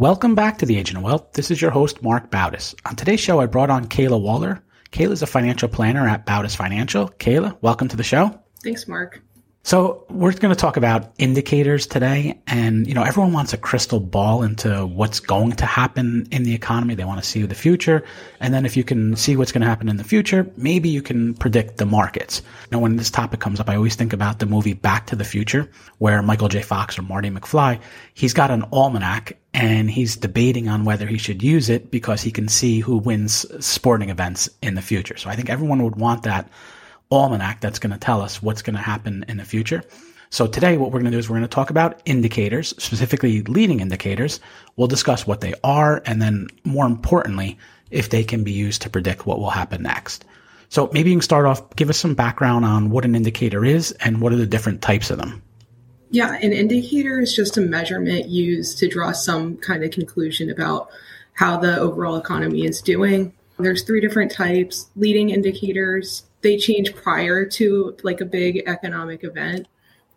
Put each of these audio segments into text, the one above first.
Welcome back to the Agent of Wealth. This is your host, Mark Bautis. On today's show, I brought on Kayla Waller. Kayla is a financial planner at Bautis Financial. Kayla, welcome to the show. Thanks, Mark. So we're going to talk about indicators today. And, you know, everyone wants a crystal ball into what's going to happen in the economy. They want to see the future. And then if you can see what's going to happen in the future, maybe you can predict the markets. Now, when this topic comes up, I always think about the movie Back to the Future, where Michael J. Fox or Marty McFly, he's got an almanac and he's debating on whether he should use it because he can see who wins sporting events in the future. So I think everyone would want that almanac that's going to tell us what's going to happen in the future. So today what we're going to do is we're going to talk about indicators, specifically leading indicators. We'll discuss what they are and then more importantly, if they can be used to predict what will happen next. So maybe you can start off, give us some background on what an indicator is and what are the different types of them. Yeah, an indicator is just a measurement used to draw some kind of conclusion about how the overall economy is doing. There's three different types leading indicators, they change prior to like a big economic event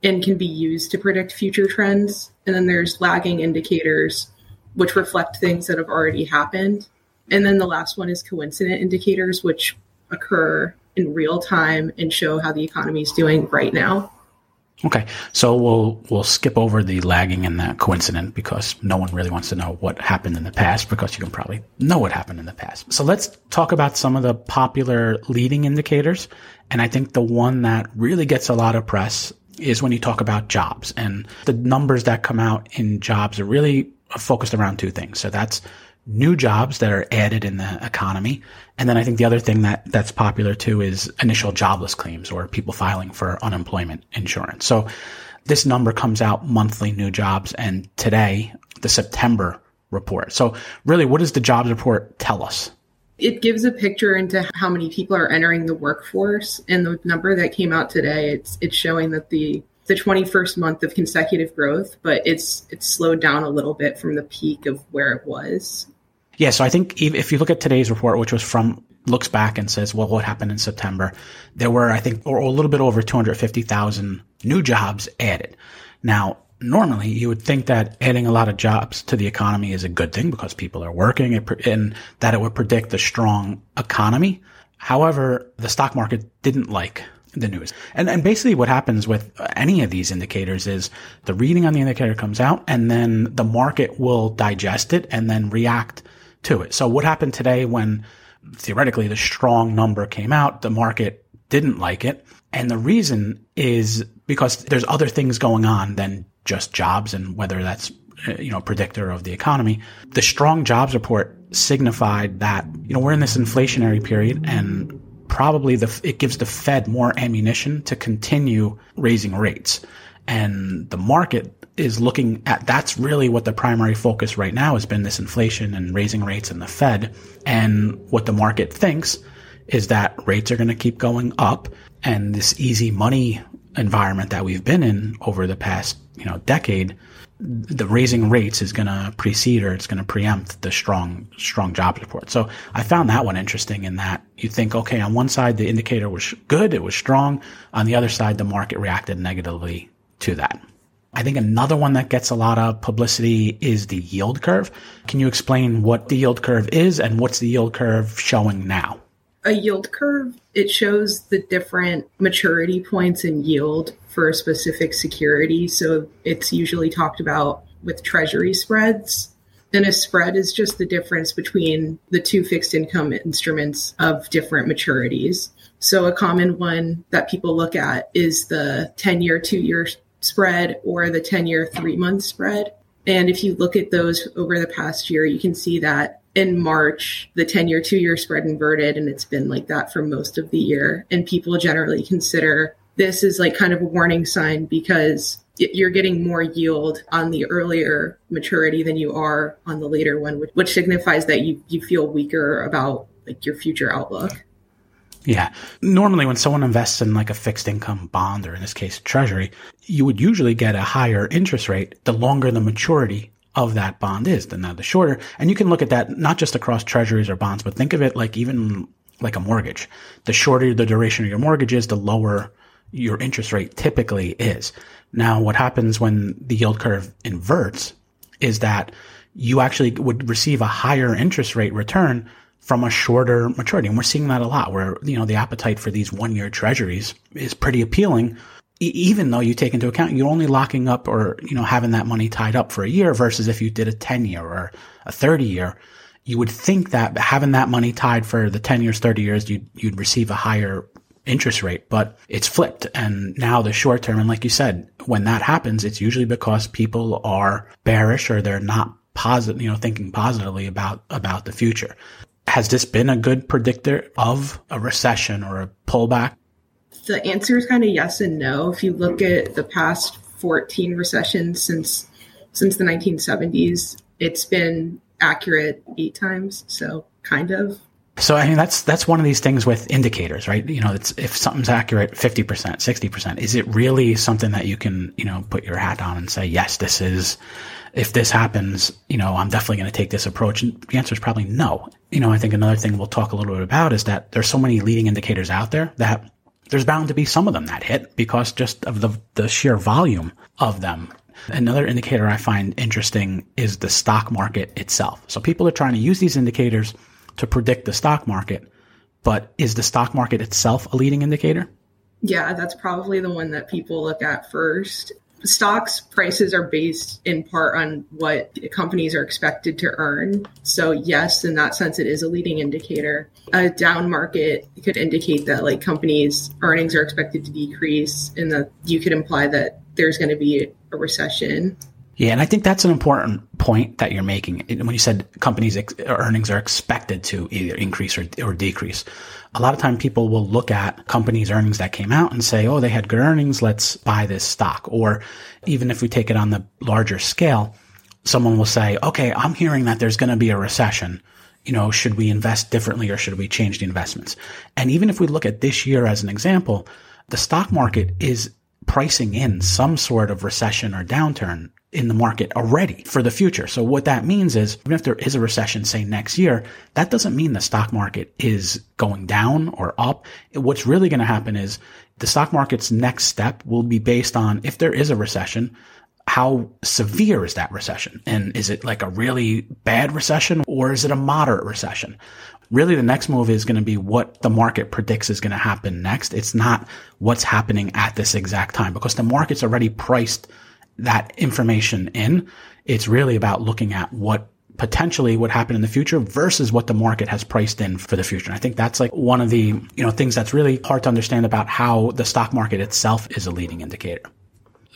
and can be used to predict future trends. And then there's lagging indicators, which reflect things that have already happened. And then the last one is coincident indicators, which occur in real time and show how the economy is doing right now. Okay, so we'll we'll skip over the lagging and the coincident because no one really wants to know what happened in the past because you can probably know what happened in the past. So let's talk about some of the popular leading indicators, and I think the one that really gets a lot of press is when you talk about jobs and the numbers that come out in jobs are really focused around two things. So that's new jobs that are added in the economy. And then I think the other thing that that's popular too is initial jobless claims or people filing for unemployment insurance. So this number comes out monthly new jobs and today the September report. So really what does the jobs report tell us? It gives a picture into how many people are entering the workforce and the number that came out today it's it's showing that the the 21st month of consecutive growth, but it's it's slowed down a little bit from the peak of where it was. Yeah, so I think if you look at today's report, which was from looks back and says, well, what happened in September? There were, I think, or a little bit over 250,000 new jobs added. Now, normally you would think that adding a lot of jobs to the economy is a good thing because people are working and that it would predict a strong economy. However, the stock market didn't like the news. And, and basically what happens with any of these indicators is the reading on the indicator comes out and then the market will digest it and then react to it. So what happened today when theoretically the strong number came out, the market didn't like it. And the reason is because there's other things going on than just jobs and whether that's uh, you know predictor of the economy. The strong jobs report signified that you know we're in this inflationary period and probably the it gives the Fed more ammunition to continue raising rates. And the market is looking at that's really what the primary focus right now has been this inflation and raising rates in the Fed. And what the market thinks is that rates are going to keep going up and this easy money environment that we've been in over the past, you know, decade, the raising rates is going to precede or it's going to preempt the strong, strong jobs report. So I found that one interesting in that you think, okay, on one side, the indicator was good. It was strong. On the other side, the market reacted negatively to that. I think another one that gets a lot of publicity is the yield curve. Can you explain what the yield curve is and what's the yield curve showing now? A yield curve, it shows the different maturity points in yield for a specific security. So it's usually talked about with treasury spreads. And a spread is just the difference between the two fixed income instruments of different maturities. So a common one that people look at is the 10 year, two year spread or the 10 year three month spread. And if you look at those over the past year, you can see that in March, the 10 year, two year spread inverted, and it's been like that for most of the year. And people generally consider this is like kind of a warning sign because you're getting more yield on the earlier maturity than you are on the later one, which, which signifies that you, you feel weaker about like your future outlook. Yeah. Normally, when someone invests in like a fixed income bond, or in this case, treasury, you would usually get a higher interest rate the longer the maturity of that bond is than the shorter. And you can look at that not just across treasuries or bonds, but think of it like even like a mortgage. The shorter the duration of your mortgage is, the lower your interest rate typically is. Now, what happens when the yield curve inverts is that you actually would receive a higher interest rate return from a shorter maturity. And we're seeing that a lot where, you know, the appetite for these one year treasuries is pretty appealing. even though you take into account you're only locking up or, you know, having that money tied up for a year versus if you did a 10 year or a 30 year, you would think that having that money tied for the 10 years, 30 years, you'd, you'd receive a higher interest rate, but it's flipped. And now the short term, and like you said, when that happens, it's usually because people are bearish or they're not positive, you know, thinking positively about, about the future. Has this been a good predictor of a recession or a pullback? The answer is kind of yes and no. If you look at the past 14 recessions since since the 1970s, it's been accurate eight times. So kind of. So I mean that's that's one of these things with indicators, right? You know, if something's accurate fifty percent, sixty percent, is it really something that you can, you know, put your hat on and say, yes, this is if this happens, you know, I'm definitely going to take this approach? And the answer is probably no. You know, I think another thing we'll talk a little bit about is that there's so many leading indicators out there that there's bound to be some of them that hit because just of the, the sheer volume of them. Another indicator I find interesting is the stock market itself. So people are trying to use these indicators to predict the stock market, but is the stock market itself a leading indicator? Yeah, that's probably the one that people look at first. Stocks prices are based in part on what companies are expected to earn. So, yes, in that sense, it is a leading indicator. A down market could indicate that like companies' earnings are expected to decrease, and that you could imply that there's going to be a recession. Yeah, and I think that's an important point that you're making when you said companies' ex- earnings are expected to either increase or, or decrease. A lot of time people will look at companies' earnings that came out and say, "Oh, they had good earnings, let's buy this stock." Or even if we take it on the larger scale, someone will say, "Okay, I'm hearing that there's going to be a recession. You know, should we invest differently or should we change the investments?" And even if we look at this year as an example, the stock market is pricing in some sort of recession or downturn in the market already for the future. So what that means is even if there is a recession, say next year, that doesn't mean the stock market is going down or up. What's really going to happen is the stock market's next step will be based on if there is a recession, how severe is that recession? And is it like a really bad recession or is it a moderate recession? Really, the next move is going to be what the market predicts is going to happen next. It's not what's happening at this exact time because the market's already priced that information in. It's really about looking at what potentially would happen in the future versus what the market has priced in for the future. And I think that's like one of the, you know, things that's really hard to understand about how the stock market itself is a leading indicator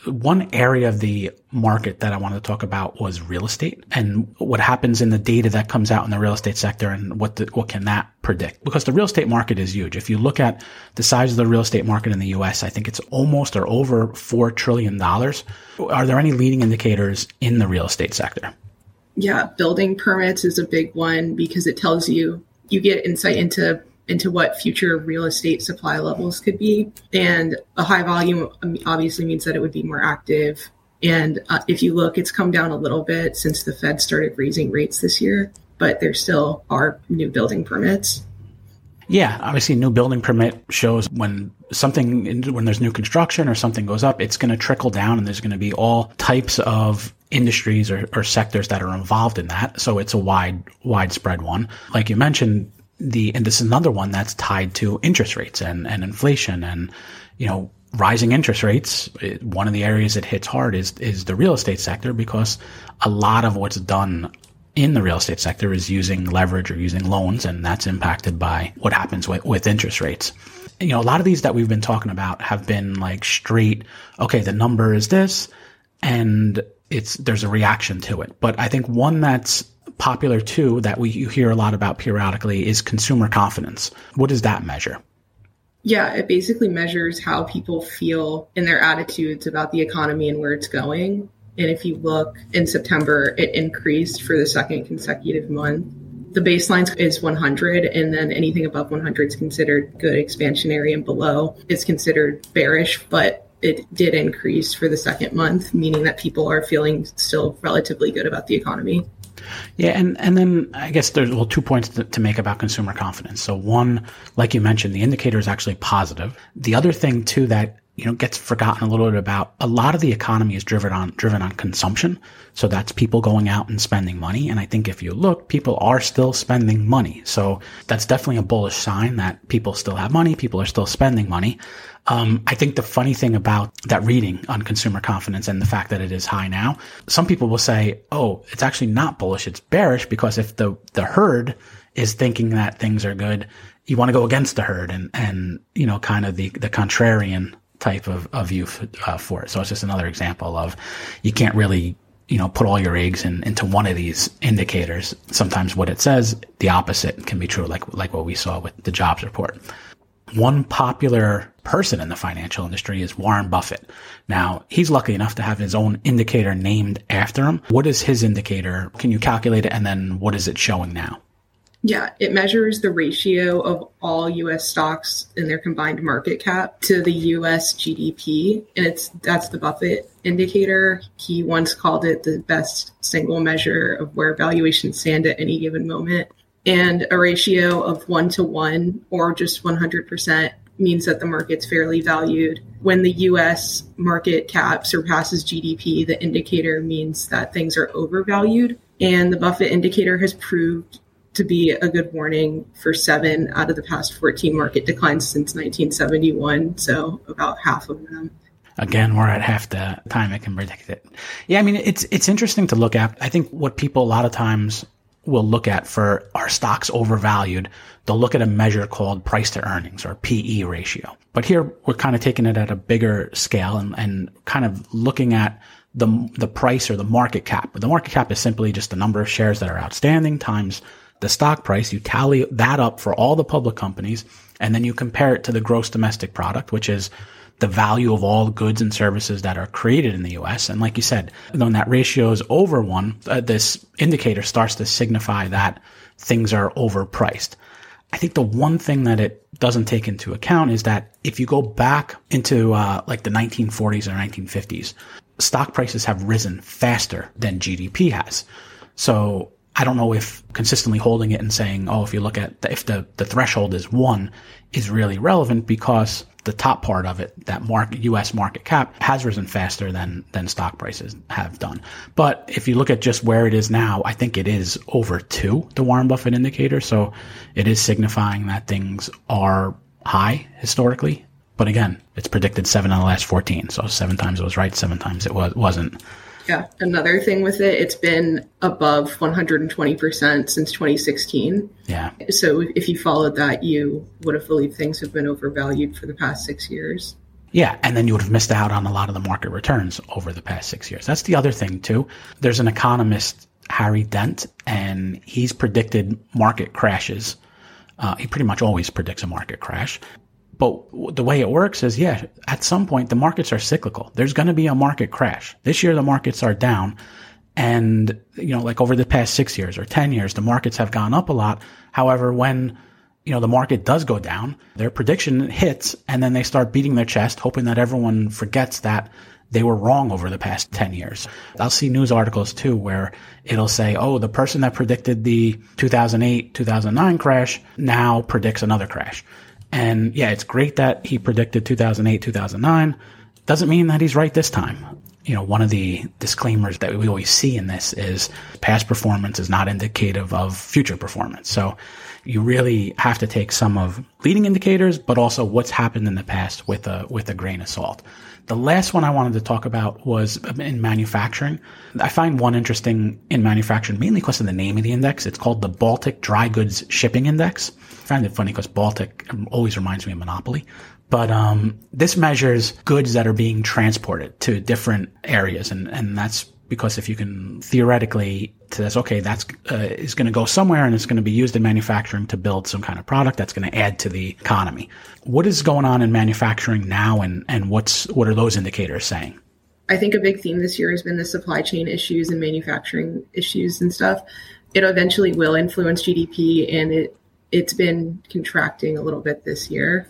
one area of the market that I wanted to talk about was real estate and what happens in the data that comes out in the real estate sector and what the, what can that predict? Because the real estate market is huge. If you look at the size of the real estate market in the US, I think it's almost or over $4 trillion. Are there any leading indicators in the real estate sector? Yeah, building permits is a big one because it tells you you get insight into into what future real estate supply levels could be. And a high volume obviously means that it would be more active. And uh, if you look, it's come down a little bit since the Fed started raising rates this year, but there still are new building permits. Yeah, obviously, new building permit shows when something, when there's new construction or something goes up, it's going to trickle down and there's going to be all types of industries or, or sectors that are involved in that. So it's a wide, widespread one. Like you mentioned, the and this is another one that's tied to interest rates and, and inflation and you know rising interest rates one of the areas it hits hard is is the real estate sector because a lot of what's done in the real estate sector is using leverage or using loans and that's impacted by what happens with, with interest rates. You know a lot of these that we've been talking about have been like straight okay the number is this and it's there's a reaction to it. But i think one that's popular too that we you hear a lot about periodically is consumer confidence. What does that measure? Yeah, it basically measures how people feel in their attitudes about the economy and where it's going. And if you look in September, it increased for the second consecutive month. The baseline is 100, and then anything above 100 is considered good expansionary, and below is considered bearish. But it did increase for the second month, meaning that people are feeling still relatively good about the economy. Yeah, and, and then I guess there's well two points to, to, make about consumer confidence. So one, like you mentioned, the indicator is actually positive. The other thing too that you know gets forgotten a little bit about a lot of the economy is driven on driven on consumption. So that's people going out and spending money. And i think if you look people are still spending money. So that's definitely a bullish sign that people still have money people are still spending money. Um, i think the funny thing about that reading on consumer confidence and the fact that it is high now some people will say oh it's actually not bullish it's bearish because if the the herd is thinking that things are good you want to go against the herd and and you know kind of the the contrarian type of, of view uh, for it. So it's just another example of you can't really, you know, put all your eggs in, into one of these indicators. Sometimes what it says, the opposite can be true, like, like what we saw with the jobs report. One popular person in the financial industry is Warren Buffett. Now, he's lucky enough to have his own indicator named after him. What is his indicator? Can you calculate it? And then what is it showing now? Yeah, it measures the ratio of all US stocks in their combined market cap to the US GDP and it's that's the Buffett indicator. He once called it the best single measure of where valuations stand at any given moment. And a ratio of 1 to 1 or just 100% means that the market's fairly valued. When the US market cap surpasses GDP, the indicator means that things are overvalued. And the Buffett indicator has proved to be a good warning for seven out of the past 14 market declines since 1971. So about half of them. Again, we're at half the time it can predict it. Yeah, I mean, it's it's interesting to look at. I think what people a lot of times will look at for our stocks overvalued, they'll look at a measure called price to earnings or PE ratio. But here we're kind of taking it at a bigger scale and, and kind of looking at the the price or the market cap. The market cap is simply just the number of shares that are outstanding times the stock price, you tally that up for all the public companies, and then you compare it to the gross domestic product, which is the value of all goods and services that are created in the US. And like you said, when that ratio is over one, uh, this indicator starts to signify that things are overpriced. I think the one thing that it doesn't take into account is that if you go back into uh, like the 1940s or 1950s, stock prices have risen faster than GDP has. So I don't know if consistently holding it and saying, oh, if you look at the, if the, the threshold is one is really relevant because the top part of it, that market, U.S. market cap has risen faster than, than stock prices have done. But if you look at just where it is now, I think it is over two, the Warren Buffett indicator. So it is signifying that things are high historically. But again, it's predicted seven in the last 14. So seven times it was right, seven times it was, wasn't. Yeah. Another thing with it, it's been above 120% since 2016. Yeah. So if you followed that, you would have believed things have been overvalued for the past six years. Yeah, and then you would have missed out on a lot of the market returns over the past six years. That's the other thing too. There's an economist, Harry Dent, and he's predicted market crashes. Uh, he pretty much always predicts a market crash. But the way it works is, yeah, at some point the markets are cyclical. There's going to be a market crash. This year the markets are down. And, you know, like over the past six years or 10 years, the markets have gone up a lot. However, when, you know, the market does go down, their prediction hits and then they start beating their chest, hoping that everyone forgets that they were wrong over the past 10 years. I'll see news articles too where it'll say, oh, the person that predicted the 2008, 2009 crash now predicts another crash. And yeah, it's great that he predicted 2008, 2009. Doesn't mean that he's right this time. You know, one of the disclaimers that we always see in this is past performance is not indicative of future performance. So you really have to take some of leading indicators, but also what's happened in the past with a, with a grain of salt. The last one I wanted to talk about was in manufacturing. I find one interesting in manufacturing mainly because of the name of the index. It's called the Baltic Dry Goods Shipping Index I find it funny because Baltic always reminds me of Monopoly. But um, this measures goods that are being transported to different areas, and, and that's because if you can theoretically says, okay, that's uh, is going to go somewhere and it's going to be used in manufacturing to build some kind of product that's going to add to the economy. What is going on in manufacturing now, and and what's what are those indicators saying? I think a big theme this year has been the supply chain issues and manufacturing issues and stuff. It eventually will influence GDP, and it it's been contracting a little bit this year.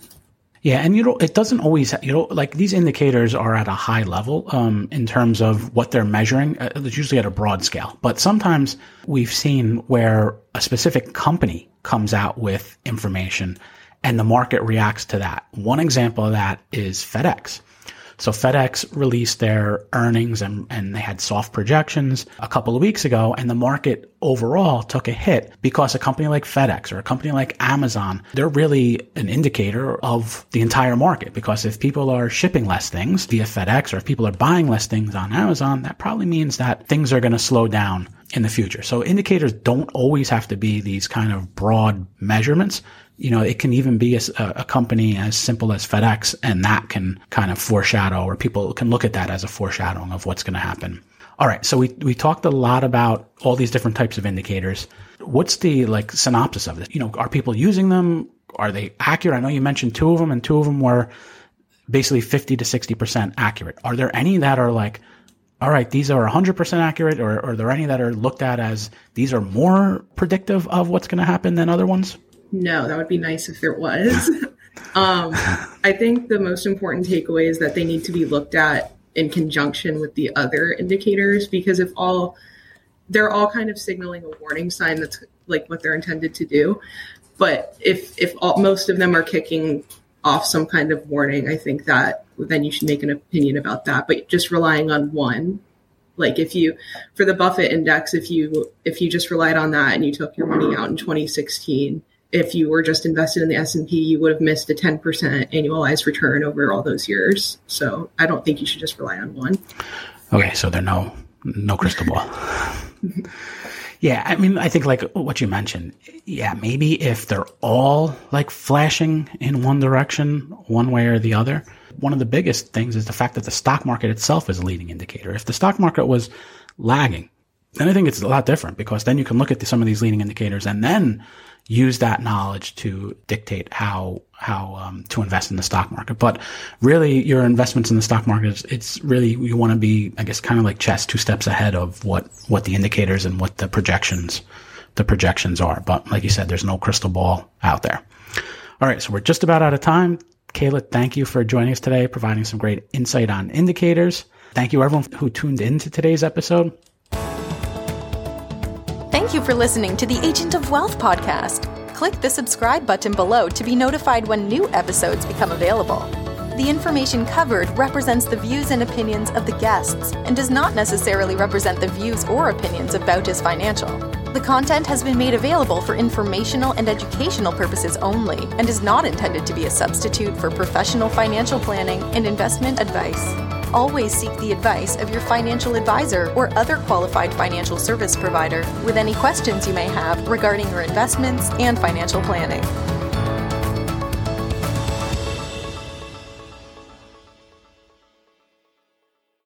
Yeah, and you know, it doesn't always, you know, like these indicators are at a high level um, in terms of what they're measuring. Uh, it's usually at a broad scale, but sometimes we've seen where a specific company comes out with information and the market reacts to that. One example of that is FedEx. So FedEx released their earnings and, and they had soft projections a couple of weeks ago and the market overall took a hit because a company like FedEx or a company like Amazon, they're really an indicator of the entire market because if people are shipping less things via FedEx or if people are buying less things on Amazon, that probably means that things are going to slow down in the future. So indicators don't always have to be these kind of broad measurements you know, it can even be a, a, company as simple as FedEx, and that can kind of foreshadow, or people can look at that as a foreshadowing of what's going to happen. All right, so we we talked a lot about all these different types of indicators. What's the like synopsis of this? You know, are people using them? Are they accurate? I know you mentioned two of them, and two of them were basically fifty to sixty percent accurate. Are there any that are like all right, these are 100% accurate, or, or are there any that are looked at as these are more predictive of what's going to happen than other ones? No, that would be nice if there was. um, I think the most important takeaway is that they need to be looked at in conjunction with the other indicators because if all they're all kind of signaling a warning sign that's like what they're intended to do but if if all, most of them are kicking off some kind of warning i think that then you should make an opinion about that but just relying on one like if you for the buffett index if you if you just relied on that and you took your money out in 2016 if you were just invested in the S&P, you would have missed a 10% annualized return over all those years. So I don't think you should just rely on one. Okay, so there no no crystal ball. yeah, I mean, I think like what you mentioned, yeah, maybe if they're all like flashing in one direction, one way or the other. One of the biggest things is the fact that the stock market itself is a leading indicator. If the stock market was lagging, then I think it's a lot different because then you can look at the, some of these leading indicators and then use that knowledge to dictate how how um, to invest in the stock market. But really, your investments in the stock market is it's really you want to be, I guess, kind of like chess, two steps ahead of what what the indicators and what the projections the projections are. But like you said, there's no crystal ball out there. All right, so we're just about out of time. Kayla, thank you for joining us today, providing some great insight on indicators. Thank you everyone who tuned in to today's episode. Thank you for listening to the Agent of Wealth podcast. Click the subscribe button below to be notified when new episodes become available. The information covered represents the views and opinions of the guests and does not necessarily represent the views or opinions of Bautis Financial. The content has been made available for informational and educational purposes only and is not intended to be a substitute for professional financial planning and investment advice. Always seek the advice of your financial advisor or other qualified financial service provider with any questions you may have regarding your investments and financial planning.